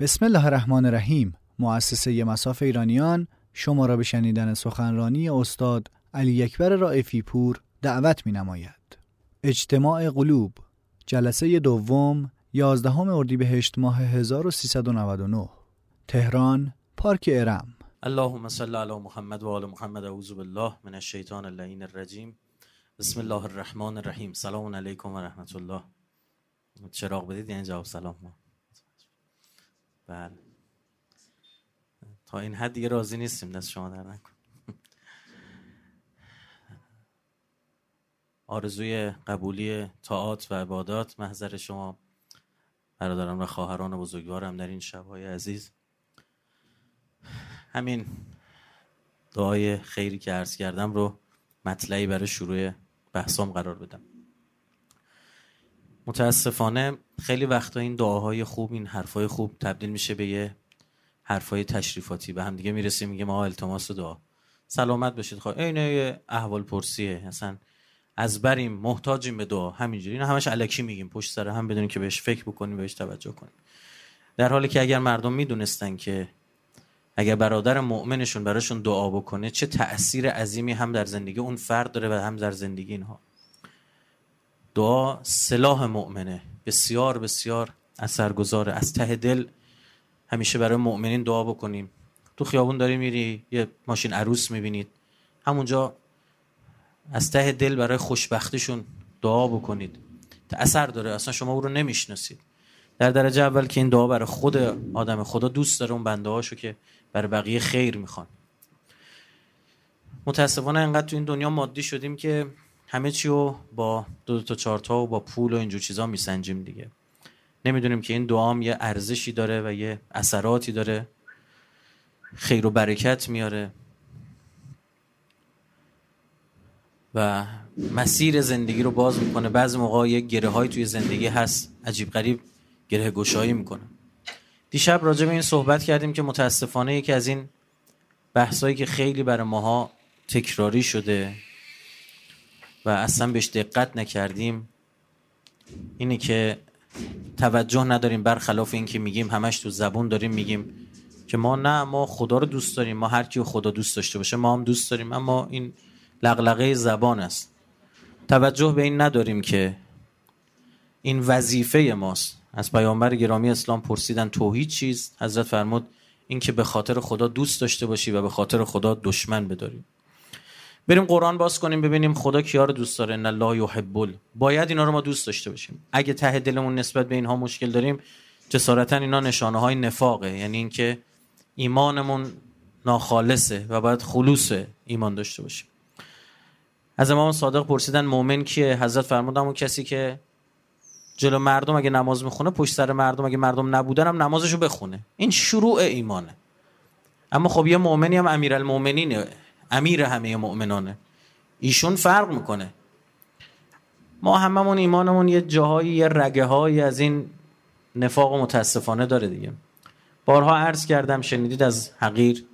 بسم الله الرحمن الرحیم. مؤسسه مساف ایرانیان شما را به شنیدن سخنرانی استاد علی اکبر رائفی پور دعوت می نماید. اجتماع قلوب جلسه دوم 11 اردیبهشت ماه 1399 تهران پارک ارم. اللهم صل علی محمد و آل محمد اعوذ بالله من الشیطان اللعین الرجیم. بسم الله الرحمن الرحیم. سلام علیکم و رحمت الله. چراغ بدید یعنی جواب سلام ما. بله. تا این حد دیگه راضی نیستیم دست شما در نکن آرزوی قبولی طاعات و عبادات محضر شما برادران و خواهران بزرگوارم در این شبهای عزیز. همین دعای خیری که عرض کردم رو مطلعی برای شروع بحثام قرار بدم. متاسفانه خیلی وقتا این دعاهای خوب این حرفای خوب تبدیل میشه به یه حرفای تشریفاتی. به هم دیگه می‌رسیم میگه ما التماس دعا. سلامت بشید خواهی اینه احوال پرسیه. اصلا از بریم محتاجیم به دعا. همینجوری. اینا همش علکی میگیم. پشت سر هم بدونیم که بهش فکر بکنیم بهش توجه کنیم. در حالی که اگر مردم می‌دونستن که اگر برادر مؤمنشون براشون دعا بکنه چه تأثیر عظیمی هم در زندگی اون فرد داره و هم در زندگی اینها. دعا سلاح مؤمنه. بسیار بسیار اثرگذاره. از ته دل همیشه برای مؤمنین دعا بکنیم. تو خیابون داری میری یه ماشین عروس می‌بینید. همونجا از ته دل برای خوشبختیشون دعا بکنید. اثر داره. اصلا شما او رو نمی‌شناسید. در درجه اول که این دعا برای خود آدم خدا دوست داره اون بنده هاشو که برای بقیه خیر می‌خوان. متاسفانه انقدر تو این دنیا مادی شدیم که همه چی رو با دو, دو تا چارتا و با پول و اینجور چیزا میسنجیم دیگه. نمی‌دونیم که این دعام یه ارزشی داره و یه اثراتی داره. خیر و برکت میاره. و مسیر زندگی رو باز می‌کنه. بعضی موقع یه گره های توی زندگی هست. عجیب غریب گره گشایی می‌کنه. دیشب راجع به این صحبت کردیم که متاسفانه یکی از این بحثایی که خیلی برای ماها تکراری شده و اصلا بهش دقت نکردیم. اینه که توجه نداریم برخلاف این که میگیم همش تو زبون داریم میگیم که ما نه ما خدا رو دوست داریم ما هر کی خدا دوست داشته باشه ما هم دوست داریم اما این لغلقه زبان است. توجه به این نداریم که این وظیفه ماست. از پیامبر گرامی اسلام پرسیدن توحید چیست؟ حضرت فرمود این که به خاطر خدا دوست داشته باشی و به خاطر خدا دشمن بداری. بریم قرآن باز کنیم ببینیم خدا کیا رو دوست داره. ان الله یحب باید اینا رو ما دوست داشته باشیم. اگه ته دلمون نسبت به اینها مشکل داریم جسارتا اینا نشانه های نفاقه. یعنی اینکه ایمانمون ناخالصه و باید خلوص ایمان داشته باشیم. از امام صادق پرسیدن مؤمن کیه؟ حضرت فرمودن اون کسی که جلو مردم اگه نماز می‌خونه پشت سر مردم اگه مردم نبودن هم نمازشو بخونه. این شروع ایمانه. اما خب یه مؤمنی هم امیرالمؤمنینه. امیر همه مؤمنانه. ایشون فرق می‌کنه. ما هممون ایمانمون یه جاهایی یه رگه هایی از این نفاق متاسفانه داره دیگه. بارها عرض کردم شنیدید از حقیر؟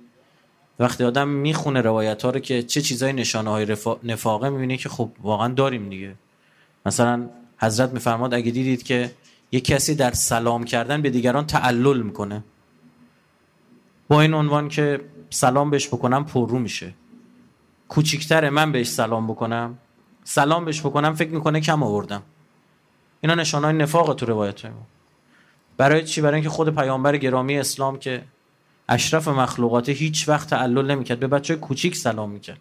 وقتی آدم می‌خونه روایت ها رو که چه چیزای نشانه های نفاقه می‌بینه که خب واقعا داریم دیگه. مثلا حضرت میفرماد اگه دیدید که یه کسی در سلام کردن به دیگران تعلل می‌کنه با این عنوان که سلام بهش بکنم پررو میشه. کوچیکتره من بهش سلام بکنم. سلام بهش بکنم فکر می‌کنه کم آوردم. اینا نشانه های نفاق تو روایت ما. برای چی؟ برای اینکه خود پیامبر گرامی اسلام که اشرف مخلوقات هیچ وقت تعلل نمی‌کرد. به بچه کوچیک سلام می‌کرد.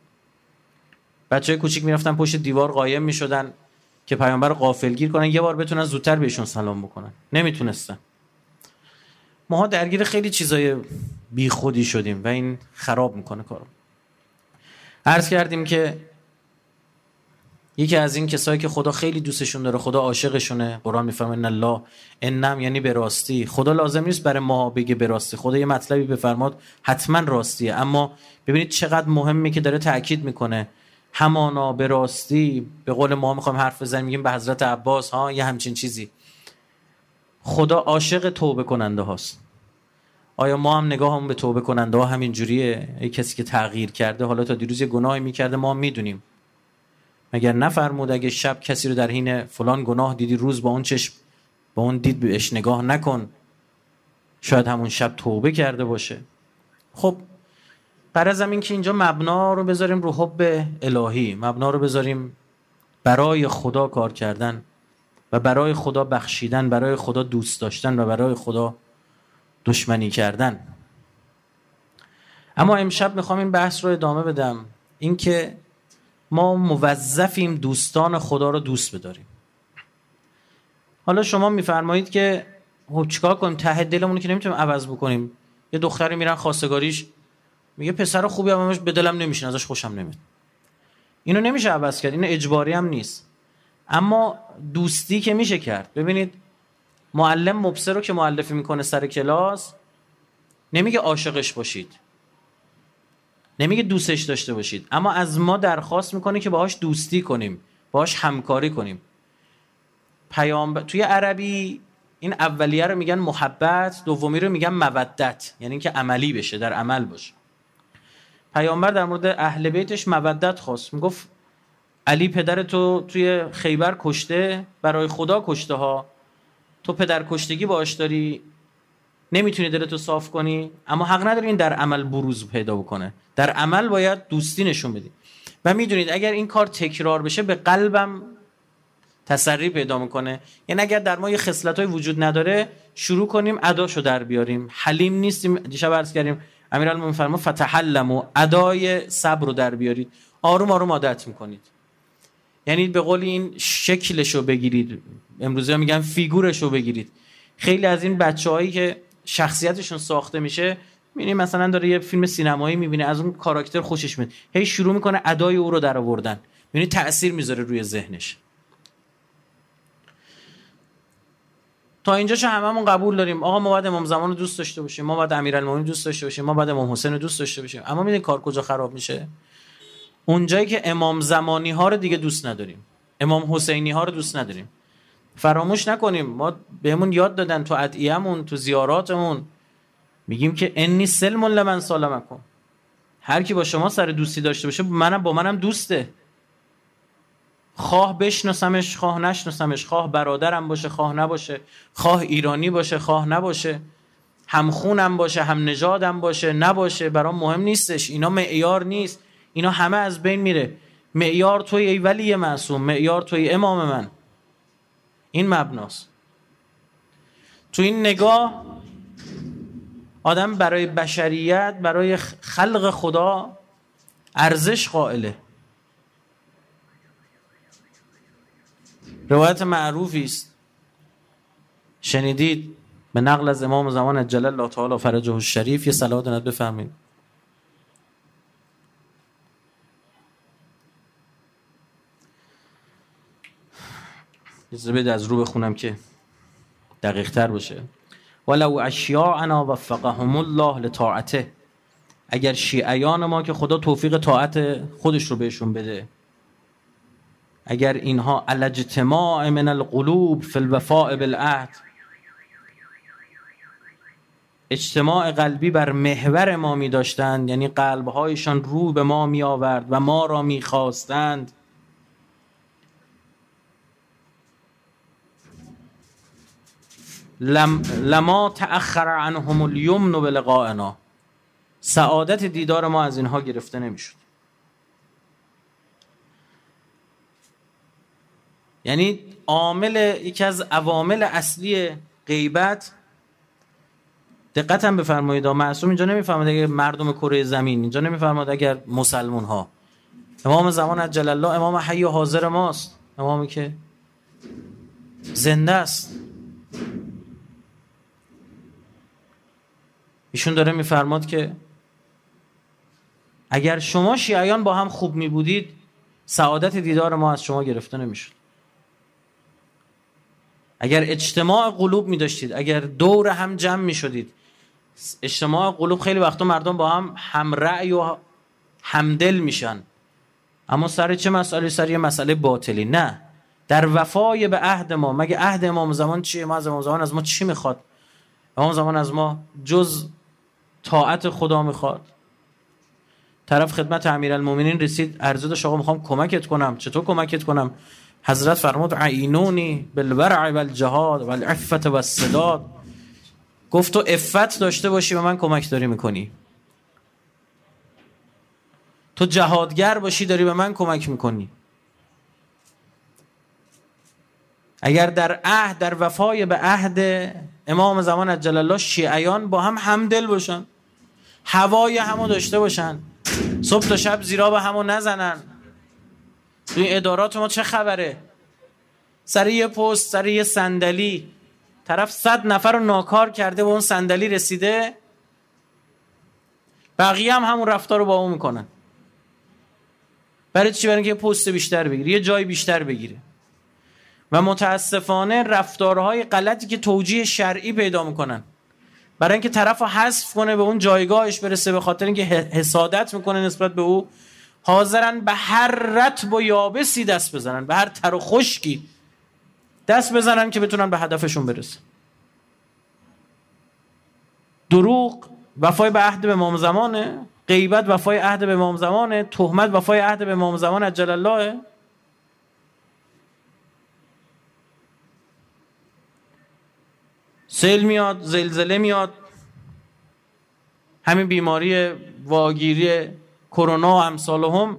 بچه کوچیک می‌رفتن پشت دیوار قایم می‌شدن که پیامبر غافلگیر کنن. یه بار بتونن زودتر بهشون سلام بکنن. نمی‌تونستن. ماها درگیر خیلی چیزای بیخودی شدیم و این خراب می‌کنه کارو. عرض کردیم که یکی از این کسایی که خدا خیلی دوستشون داره خدا عاشقشونه. قرآن میفرمه ان الله انم یعنی به راستی. خدا لازم نیست برای ما بگه به راستی. خدا یه مطلبی بفرماد حتما راستیه. اما ببینید چقدر مهمه که داره تاکید می‌کنه. همانا به راستی به قول ما می‌خوایم حرف بزنیم میگیم به حضرت عباس ها یه همچین چیزی. خدا عاشق توبه کننده هاست. آیا ما هم نگاه هم به توبه کننده ها همین جوریه؟ ای کسی که تغییر کرده حالا تا دیروز یه گناهی می‌کرده ما می‌دونیم. مگر نفرمود اگه شب کسی رو در حین فلان گناه دیدی روز با اون چشم با اون دید بهش نگاه نکن. شاید همون شب توبه کرده باشه. خب قرضم این که اینجا مبنا رو بذاریم رو حب الهی مبنا رو بذاریم برای خدا کار کردن و برای خدا بخشیدن برای خدا دوست داشتن و برای خدا دشمنی کردن. اما امشب می‌خوام این بحث رو ادامه بدم. اینکه ما موظفیم دوستان خدا رو دوست بداریم. حالا شما میفرمایید که خب چیکار کنیم؟ ته دلمون که نمی‌تونیم عوض بکنیم. یه دختری میرن خواستگاریش میگه پسر خوبی همش به دلم نمیشین ازش خوشم نمیاد. اینو نمیشه عوض کرد اینو اجباری هم نیست. اما دوستی که میشه کرد. ببینید معلم مبصر رو که معلفی می‌کنه سر کلاس نمیگه عاشقش باشید. نمیگه دوستش داشته باشید. اما از ما درخواست می‌کنه که باهاش دوستی کنیم باهاش همکاری کنیم. پیام توی عربی این اولیه رو میگن محبت دومی رو میگن مودت یعنی اینکه عملی بشه در عمل باشه. پیامبر در مورد اهل بیتش مودت خواست. می‌گفت علی پدر تو توی خیبر کشته برای خدا کشته ها تو پدر کشتگی باش داری نمی‌تونی دلتو صاف کنی اما حق نداری این در عمل بروز پیدا بکنه. در عمل باید دوستی نشون بدی. و می‌دونید اگر این کار تکرار بشه به قلبم تسری پیدا می‌کنه. یعنی اگر در ما یه خصلت های وجود نداره شروع کنیم اداشو در بیاریم. حلیم نیستیم. دیشب عرض کردیم امیرالمومنین فرما فتحلمو ادای صبر رو در بیارید. آروم آروم عادت می‌کنید. یعنی به قول این شکلشو بگیرید. امروزه میگن فیگورشو بگیرید. خیلی از این بچه که شخصیتشون ساخته میشه می‌بینی مثلا داره یه فیلم سینمایی می‌بینه از اون کاراکتر خوشش میاد. هی شروع می‌کنه ادای او رو در آوردن. می‌بینی تاثیر می‌ذاره روی ذهنش. تا اینجا چه هممون قبول داریم؟ آقا ما باید امام زمان رو دوست داشته باشیم. ما باید امیرالمومنین دوست داشته باشیم. ما باید امام حسین رو دوست داشته باشیم. اما می‌دونی کار کجا خراب میشه؟ اونجایی که امام زمانی ها رو دیگه دوست نداریم. امام حسینی ها رو دوست نداریم. فراموش نکنیم. ما بهمون یاد دادن تو ادعیه‌مون تو زیاراتمون. میگیم که انی سلم لمن سالمکم. هر کی با شما سر دوستی داشته باشه منم با منم دوسته. خواه بشناسمش خواه نشناسمش. خواه برادرم باشه خواه نباشه. خواه ایرانی باشه خواه نباشه. هم خونم باشه هم نژادم باشه نباشه. برام مهم نیستش. اینا معیار نیست. اینا همه از بین میره. معیار توی ای ولی معصوم معیار توی امام من. این مبناست. تو این نگاه آدم برای بشریت برای خلق خدا ارزش قائله. روایت معروفی است. شنیدید؟ به نقل از امام زمان جلال الله تعالی فرجه الشریف یه صلوات اجازه از رو بخونم که دقیق تر باشه. ولو اشیاعنا وفقهم الله لطاعته. اگر شیعیان ما که خدا توفیق طاعت خودش رو بهشون بده. اگر اینها الاجتماع من القلوب فی الوفاء بالعهد. اجتماع قلبی بر محور ما می داشتند یعنی قلبهایشان رو به ما می آورد و ما را می خواستند لما تأخر عنهم اليمن بلقائنا. سعادت دیدار ما از اینها گرفته نمی‌شد. یعنی عامل یکی از عوامل اصلی غیبت دقت هم بفرمایید معصوم اینجا نمی‌فهمد اگر مردم کره زمین اینجا نمی‌فهمد اگر مسلمون ها امام زمان از الله امام حی و حاضر ماست. امامی که زنده است. ایشون داره میفرماد که اگر شما شیعیان با هم خوب می بودید سعادت دیدار ما از شما گرفته نمی‌شد. اگر اجتماع قلوب می داشتید اگر دور هم جمع می شدید اجتماع قلوب خیلی وقتا مردم با هم هم رأی و همدل میشن. اما سر چه مسئله؟ سر یه مسئله باطلی. نه. در وفای به عهد ما. مگه عهد امام زمان چیه؟ ما از امام زمان از ما چی می‌خواد؟ امام زمان از ما جز طاعت خدا می‌خواد. طرف خدمت امیرالمومنین رسید عرضه داشت آقا می‌خوام کمکت کنم. چطور کمکت کنم؟ حضرت فرمود عینونی بالورع والجهاد والعفت والصداد. گفت تو افت داشته باشی به من کمک داری می‌کنی. تو جهادگر باشی داری به من کمک می‌کنی. اگر در عهد در وفای به عهد امام زمان عجل الله شیعیان با هم همدل باشن. هوای همو داشته باشن. صبح تا شب زیرا به همو نزنن. توی ادارات ما چه خبره؟ سر یه پست سر یه صندلی. طرف صد نفر رو ناکار کرده به اون صندلی رسیده. بقیه هم همون رفتار رو با اون می‌کنن. برای چی؟ برای اینکه پست بیشتر بگیره یه جای بیشتر بگیره. و متاسفانه رفتارهای غلطی که توجیه شرعی پیدا می‌کنن. برای اینکه طرف رو حذف کنه به اون جایگاهش برسه به خاطر اینکه حسادت می‌کنه نسبت به او حاضرن به هر رتب و یابسی دست بزنن به هر تر و خشکی دست بزنن که بتونن به هدفشون برسن دروغ وفای به عهد به امام زمانه غیبت وفای عهد به امام زمانه تهمت وفای عهد به امام زمان عجل الله سیل میاد زلزله میاد. همین بیماری واگیری کرونا و امثال هم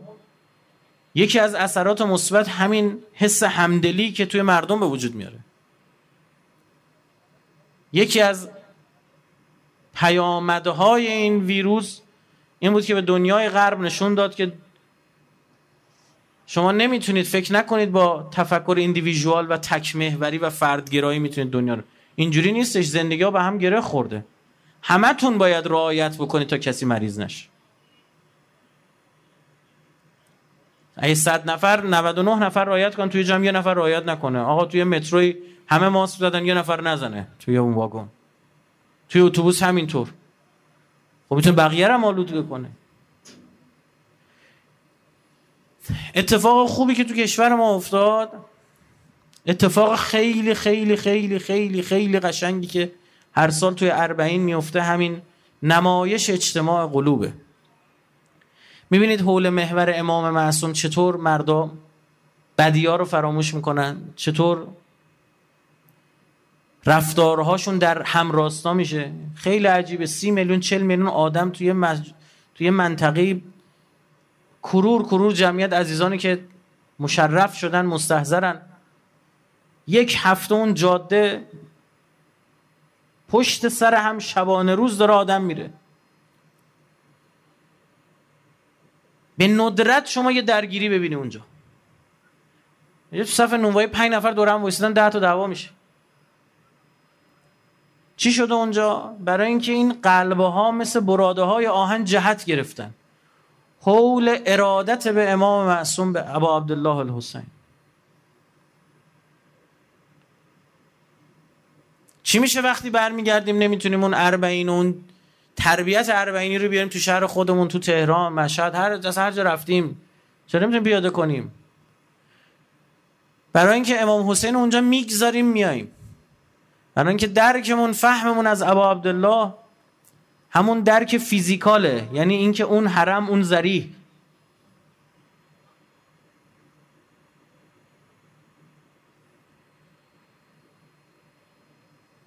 یکی از اثرات مثبت همین حس همدلی که توی مردم به وجود میاره. یکی از پیامدهای این ویروس این بود که به دنیای غرب نشون داد که شما نمی‌تونید فکر نکنید با تفکر ایندیویژوال و تک محوری و فردگرایی می‌تونید دنیا رو اینجوری نیستش زندگی ها به هم گره خورده. همتون باید رعایت بکنید تا کسی مریض نشه. اگه 100 نفر 99 نفر رعایت کن توی جمع یه نفر رعایت نکنه. آقا توی متروی همه ماسک زدن یه نفر نزنه. توی اون واگن. توی اتوبوس همینطور. خب می‌تونه بقیه رو آلوده کنه اتفاق خوبی که تو کشور ما افتاد اتفاق خیلی خیلی خیلی خیلی خیلی قشنگی که هر سال توی اربعین میفته همین نمایش اجتماع قلوبه. می‌بینید حول محور امام معصوم چطور مردم بدیا رو فراموش می‌کنن چطور رفتارهاشون در همراستا میشه. خیلی عجیبه سی میلیون چل میلیون آدم توی, مج... توی منطقه کرور کرور جمعیت عزیزانی که مشرف شدن مستحضرن. یک هفته اون جاده پشت سر هم شبانه روز داره آدم میره. به ندرت شما یه درگیری ببینی اونجا. یه تو صف نونوایی پنج نفر دور هم وایسیدن ده تا دعوا میشه. چی شده اونجا؟ برای اینکه این قلبه ها مثل براده های آهن جهت گرفتن. حول ارادت به امام معصوم به ابا عبدالله الحسین. چی میشه وقتی برمیگردیم نمی‌تونیم اون اربعین اون تربیت اربعینی رو بیاریم تو شهر خودمون تو تهران مشهد هر جا هر جا رفتیم. چرا نمی‌تونیم پیاده کنیم؟ برای اینکه امام حسین اونجا می‌گذاریم میاییم. برای اینکه درکمون فهممون از ابا عبدالله همون درک فیزیکاله. یعنی اینکه اون حرم اون زریح.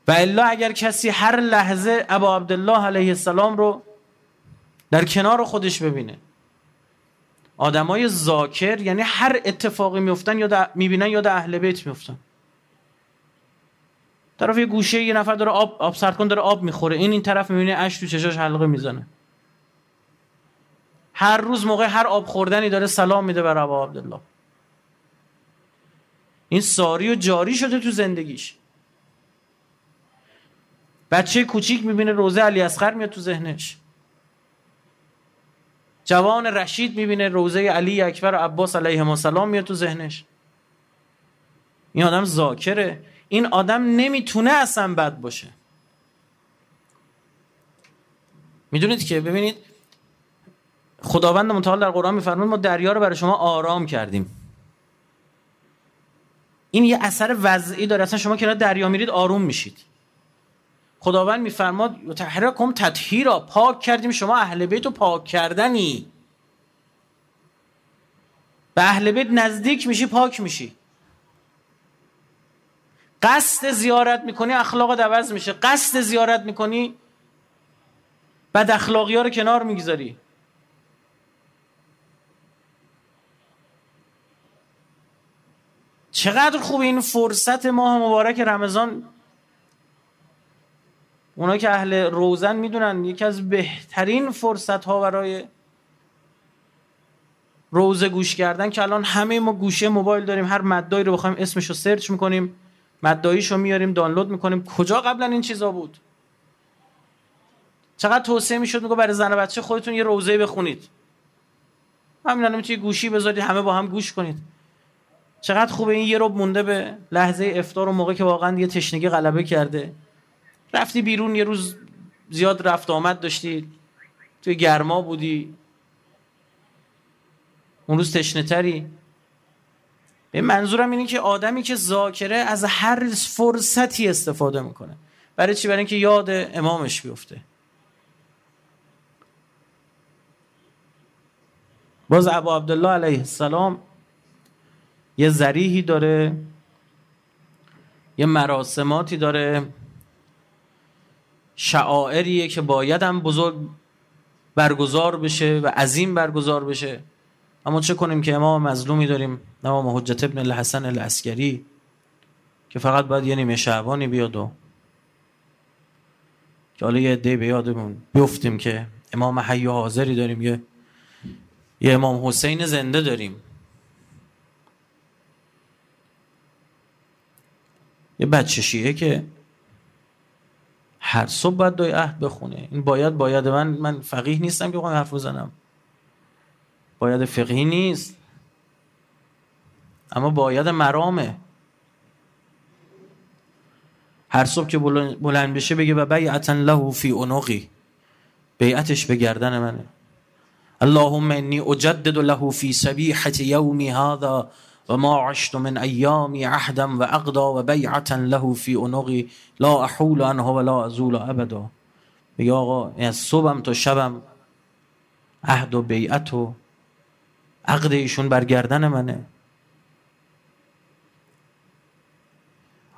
و الا اگر کسی هر لحظه ابا عبدالله علیه السلام رو در کنار خودش ببینه. آدمای ذاکر یعنی هر اتفاقی میفتن یا می‌بینن یاد اهل بیت میفتن طرف یه گوشه یه نفر داره آب آب سرد کن داره آب می‌خوره. این این طرف می‌بینه اش تو چشاش حلقه می‌زنه. هر روز موقع هر آب خوردنی داره سلام میده بر ابا عبدالله. این ساری و جاری شده تو زندگیش. بچه کوچیک می‌بینه روزه علی اصغر میاد تو ذهنش. جوان رشید می‌بینه روزه علی اکبر و عباس علیه السلام میاد تو ذهنش. این آدم ذاکره. این آدم نمی‌تونه اصلا بد باشه. می‌دونید که ببینید خداوند متعال در قرآن میفرمود ما دریا رو برای شما آرام کردیم. این یه اثر وضعی داره. اصلا شما که دریا میرید آروم میشید. خداوند میفرماد کم تطهیرا پاک کردیم شما اهل بیت رو پاک کردنی. به اهل بیت نزدیک میشی پاک میشی. قصد زیارت می‌کنی اخلاق عوض میشه. قصد زیارت می‌کنی بد اخلاقی ها رو کنار می‌گذاری. چقدر خوب این فرصت ماه مبارک رمضان اونا که اهل روزن می‌دونن یکی از بهترین فرصت ها برای روزه گوش کردن که الان همه ما گوشه موبایل داریم هر مدایی رو بخوایم اسمش رو سرچ می‌کنیم مداییش رو میاریم دانلود می‌کنیم. کجا قبلا این چیزا بود؟ چقدر توصیه می‌شد؟ میگه برای زن و بچه خودتون یه روزه بخونید. همین الان می‌تونید گوشی بذارید همه با هم گوش کنید. چقدر خوبه این یه رو مونده به لحظه افتار و موقع که واقعا یه تشنگی غلبه کرده. رفتی بیرون یه روز زیاد رفت آمد داشتی توی گرما بودی. اون روز تشنه تری. منظورم اینه که آدمی که ذاکره از هر فرصتی استفاده می‌کنه. برای چی؟ برای اینکه یاد امامش بیفته. باز ابا عبدالله علیه السلام یه زریحی داره یه مراسماتی داره. شعائریه که باید هم بزرگ برگزار بشه و عظیم برگزار بشه. اما چه کنیم که امام مظلومی داریم؟ امام حجت ابن الحسن العسکری که فقط باید یه نیمه شعبانی بیاد و که حالا یه عده به یادمون بیفتیم که امام حی حاضری داریم یه یه امام حسین زنده داریم. یه بچه شیعه که هر صبح باید دوی عهد بخونه. این باید باید من من فقیه نیستم که بخوام حرف بزنم. باید فقهی نیست. اما باید مرامه. هر صبح که بلند بشه بگه و بیعتا له فی عنقی. بیعتش به گردن منه. اللهم انی اجدد له فی سبیحة یومی هذا و ما عشت من ایامی عهدا و اقدا و بیعتا له فی عنقی لا احول عنه ولا ازول ابدا بگه آقا از صبحم تا شبم عهد و بیعت و عقد ایشون برگردن منه.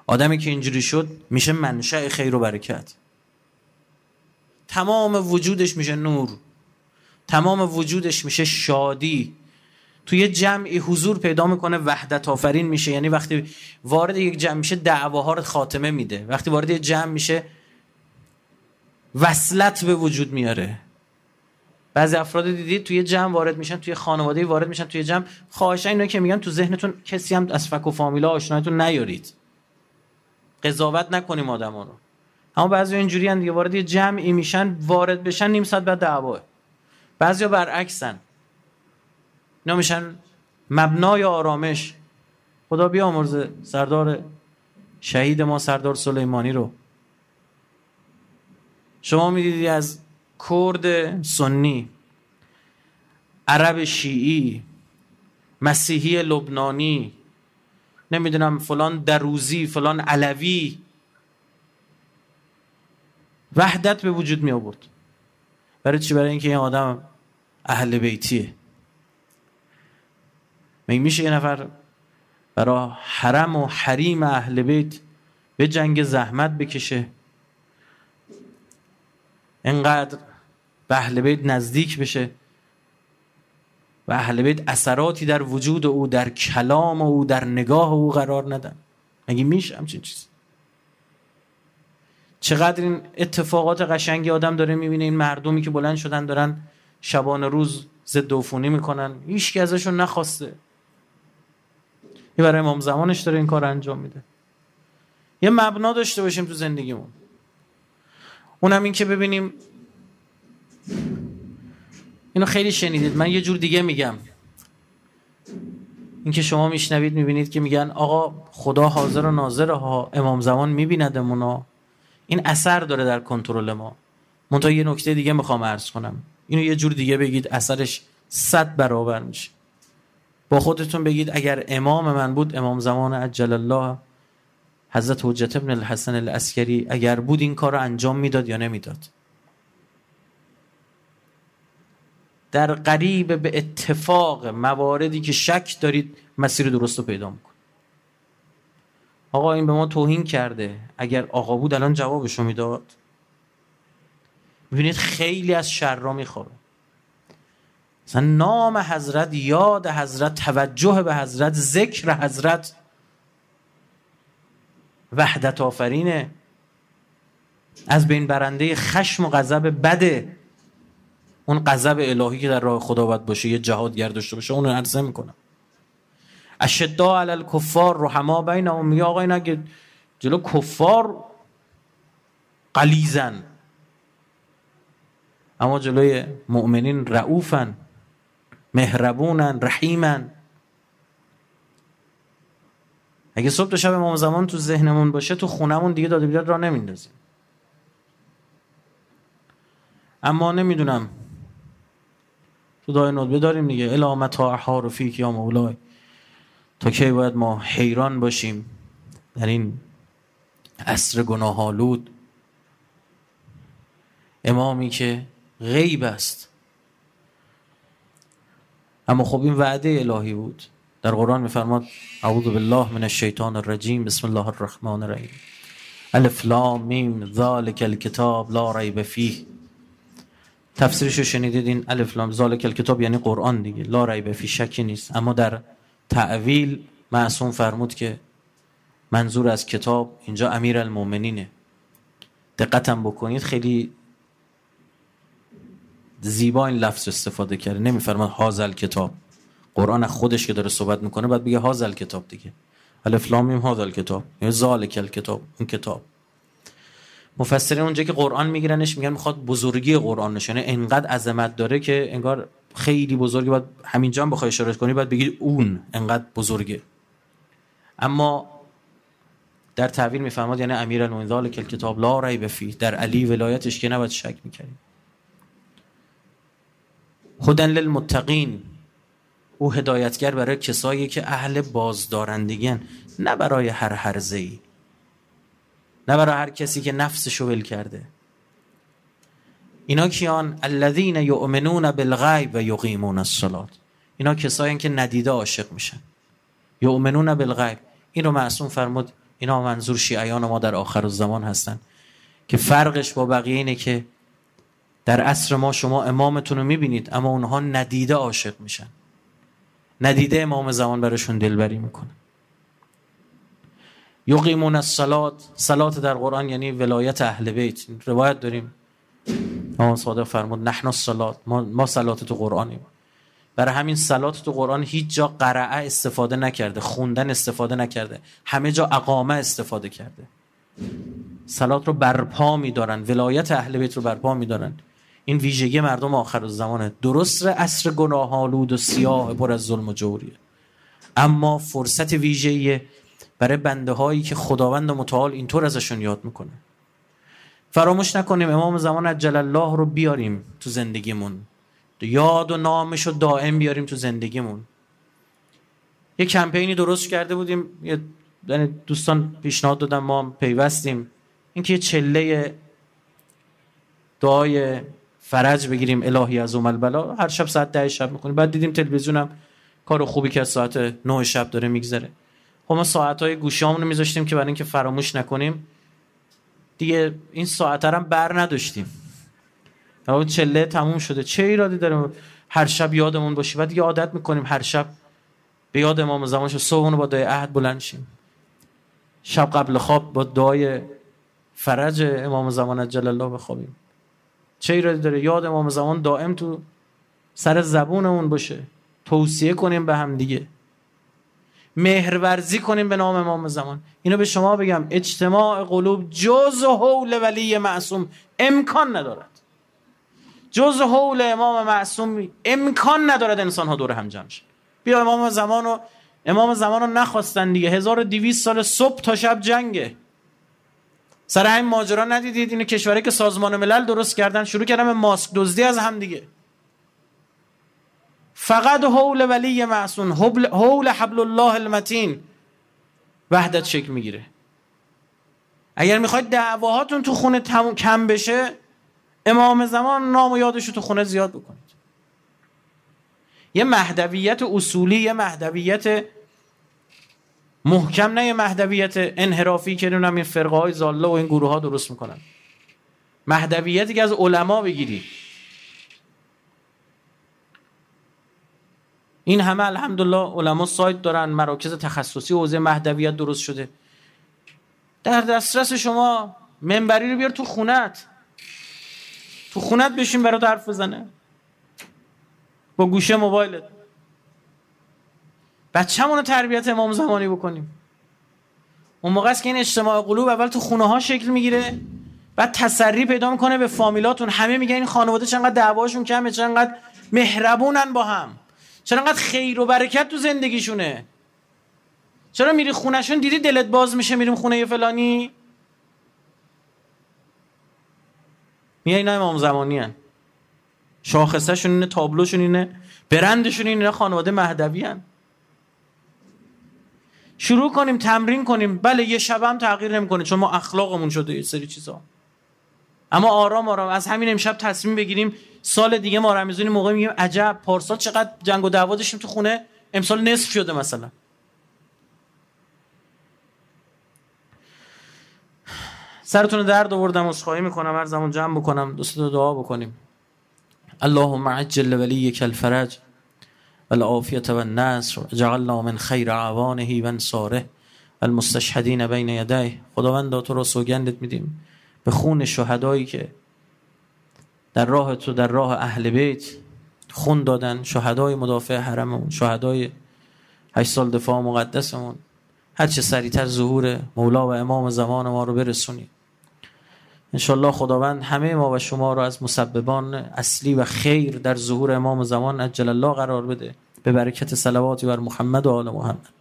آدمی که اینجوری شد میشه منشأ خیر و برکت. تمام وجودش میشه نور. تمام وجودش میشه شادی. توی جمعی حضور پیدا می‌کنه وحدت آفرین میشه. یعنی وقتی وارد یک جمع میشه دعواها رو خاتمه میده. وقتی وارد یک جمع میشه وصلت به وجود میاره. بعضی افراد دیدید توی جمع وارد میشن توی خانواده وارد میشن توی جمع. خواهشن اینا که میگن تو ذهنتون کسی هم از فک و فامیلا آشنایتون نیارید. قضاوت نکنیم آدما رو. اما بعضی اینجوری دیگه وارد یه جمعی میشن وارد بشن نیم ساعت بعد دعواه. بعضیا برعکسن. اینا میشن مبنای آرامش. خدا بیامرزه سردار شهید ما سردار سلیمانی رو. شما می‌دیدی از کرد سنی عرب شیعی مسیحی لبنانی نمی‌دونم فلان دروزی فلان علوی. وحدت به وجود می آورد برای چی؟ برای اینکه این آدم اهل بیتیه. می میشه یه نفر برای حرم و حریم اهل بیت به جنگ زحمت بکشه؟ انقدر به اهل بیت نزدیک بشه و اهل بیت اثراتی در وجود او در کلام او در نگاه او قرار ندن. مگه میشه همچین چیز چقدر این اتفاقات قشنگی آدم داره می‌بینه این مردمی که بلند شدن دارن شبان روز ضد عفونی می‌کنن هیچ ازشون نخواسته. این برای امام زمانش داره این کار انجام میده. یه مبنا داشته باشیم تو زندگیمون. اونم این که ببینیم اینو خیلی شنیدید. من یه جور دیگه میگم. اینکه شما میشنوید می‌بینید که میگن آقا خدا حاضر و ناظر ها امام زمان میبیندمونا. این اثر داره در کنترل ما. منتها یه نکته دیگه می‌خوام عرض کنم. اینو یه جور دیگه بگید اثرش صد برابر میشه. با خودتون بگید اگر امام من بود امام زمان عجل الله حضرت حجت ابن الحسن الاسکری اگر بود این کار رو انجام می‌داد یا نمی‌داد؟ در قریب به اتفاق مواردی که شک دارید مسیر درست رو پیدا میکن آقا این به ما توهین کرده. اگر آقا بود الان جوابشو می‌داد. می‌بینید خیلی از شر را میخوابه مثلا نام حضرت یاد حضرت توجه به حضرت ذکر حضرت. وحدت آفرینه. از بین برنده خشم و غضب بده. اون غضب الهی که در راه خدا باید باشه یه جهاد داشته باشه اون رو عرضه می‌کنم. اشدا علی الکفار رحما بینهم میگه آقا این جلو کفار قلیزن اما جلوی مؤمنین رعوفن. مهربونن رحیمن. اگه صبح تا شب امام زمان تو ذهنمون باشه تو خونمون دیگه داده بیداد را نمیندازیم. اما نمی‌دونم. تو دای ندبه داریم دیگه. الامت ها احار فیک یا مولای. تا کی باید ما حیران باشیم در این عصر گناهالود امامی که غیب است. اما خب این وعده الهی بود. در قرآن میفرماد اعوذ بالله من الشیطان الرجیم. بسم الله الرحمن الرحیم. الف لام میم. ذالک الکتاب لا ریب فیه. تفسیرش شنیدید این الف لام. ذالک الکتاب یعنی قرآن دیگه. لا ریب فی شکی نیست. اما در تعویل معصوم فرمود که منظور از کتاب اینجا امیر المومنینه دقتم بکنید. خیلی زیبا این لفظ استفاده کرده. نمیفرماد هازل کتاب قرآن خودش که داره صحبت می‌کنه بعد بگه هازل کتاب دیگه. الف لام میم هازل کتاب یا ذالک الکتاب اون کتاب. مفسرین اونجا که قرآن میگیرنش میگن می‌خواد بزرگی قرآن نشونه انقدر عظمت داره که انگار خیلی بزرگه. باید همینجا هم بخوای اشاره کنی باید بگید اون انقدر بزرگه. اما در تعبیر میفرماد یعنی امیر المؤمنین که کتاب لا ریب فی در علی ولایتش که نباید شک می‌کردیم خودن للمتقین. او هدایتگر برای کسایی که اهل بازدارندگین نه برای هر هرزه ای نه برای هر کسی که نفسشو ول کرده. اینا کیان؟ الذین یؤمنون بالغیب و یقیمون الصلات اینا کسایی که ندیده عاشق میشن. یؤمنون بالغیب. این رو معصوم فرمود اینا منظور شیعیان ما در آخر الزمان هستن. که فرقش با بقیه اینه که در عصر ما شما امامتون رو می‌بینید اما اونها ندیده عاشق میشن. ندیده امام زمان براشون دلبری می‌کنه. یقیمون الصلات. صلات در قرآن یعنی ولایت اهل بیت. روایت داریم. امام صادق فرمود نحن الصلات. ما, ما صلات تو قرآنیم. برای همین صلات تو قرآن هیچ جا قرعه استفاده نکرده خوندن استفاده نکرده همه جا اقامه استفاده کرده. صلات رو برپا میدارن ولایت اهل بیت رو برپا میدارن. این ویژگی مردم آخر زمانه. درست عصر گناه آلود و سیاه پر از ظلم و جوریه. اما فرصت ویژه‌ای برای بنده هایی که خداوند متعال اینطور ازشون یاد می‌کنه. فراموش نکنیم امام زمان عجل الله رو بیاریم تو زندگیمون. یاد و نامش رو دائم بیاریم تو زندگیمون. یه کمپینی درست کرده بودیم. یه یعنی دوستان پیشنهاد دادن ما پیوستیم. اینکه یه چله دعای فرج بگیریم الهی از البلا. هر شب ساعت ده شب می‌کنیم بعد دیدیم تلویزیونم کار خوبی که ساعت 9 شب داره میگذره. خب ما ساعت های گوشیامون رو میذاشتیم که برای اینکه فراموش نکنیم دیگه این ساعت هم بر نداشتیم. اون چله تموم شده. چه ایرادی داره هر شب یادمون باشی بعد دیگه عادت می‌کنیم هر شب به یاد امام زمان شو. صبح با دعای عهد بلند شیم. شب قبل خواب با دعای فرج امام زمان جل الله بخوابیم. چه ایرادی داره؟ یاد امام زمان دائم تو سر زبونمون باشه. توصیه کنیم به هم دیگه. مهرورزی کنیم به نام امام زمان. اینو به شما بگم اجتماع قلوب جز حول ولی معصوم امکان ندارد. جز حول امام معصوم امکان ندارد انسان ها دور هم جمع شد بیا امام زمان رو امام زمان رو نخواستن دیگه. 1200 سال صبح تا شب جنگه. سر همین ماجرا ندیدید؟ اینو کشوری که سازمان ملل درست کردن شروع کردن به ماسک دزدی از هم دیگه. فقط حول ولی معصوم حول حبل الله المتین وحدت شکل می‌گیره. اگر می‌خواید دعواهاتون تو خونه کم بشه امام زمان نام و یادش تو خونه زیاد بکنید. یه مهدویت اصولی یه مهدویت محکم نه مهدویت انحرافی که نمی‌دونم این فرقه های زاله و این گروه ها درست می‌کنن. مهدویتی که از علما بگیری. این همه الحمدلله علما سایت دارن مراکز تخصصی حوزه مهدویت درست شده. در دسترس شما منبری رو بیار تو خونت. تو خونت بشین برات حرف بزنه. با گوشه موبایلت. بچه‌مون رو تربیت امام زمانی بکنیم. اون موقع است که این اجتماع قلوب اول تو خونه ها شکل می‌گیره بعد تسری پیدا می‌کنه به فامیلاتون. همه میگن این خانواده چقدر دعواشون کمه چقدر مهربونن با هم. چرا انقدر خیر و برکت تو زندگیشونه. چرا میری خونشون دیدی دلت باز میشه میریم خونه فلانی؟ میای اینا امام زمانی هن. شاخصه اینه تابلوشون اینه برندشون اینه خانواده مهدوی هن. شروع کنیم تمرین کنیم. بله یه شب هم تغییر نمی‌کنه چون ما اخلاقمون شده یه سری چیزا. اما آرام آرام. از همین امشب تصمیم بگیریم. سال دیگه ما رمضان موقع میگیم عجب پارسال چقدر جنگ و دعوا داشتیم تو خونه. امسال نصف شده مثلا. سرتون درد آوردم عذرخواهی می‌کنم هر زمان جمع بکنم دوست دعا بکنیم. اللهم عجل ولیک الفرج. والعافیت و النصر. جعلنا من خیر عوانه و انصاره. المستشهدین بین یدیه. خداوند تو را سوگندت میدیم. به خون شهدایی که در راه تو در راه اهل بیت خون دادن. شهدای مدافع حرممون شهدای هشت سال دفاع مقدسمون. هرچه سریعتر ظهور مولا و امام زمان ما رو برسونی انشالله خداوند همه ما و شما رو از مسببان اصلی و خیر در ظهور امام زمان اجل الله قرار بده. به برکت صلواتی بر محمد و آل محمد.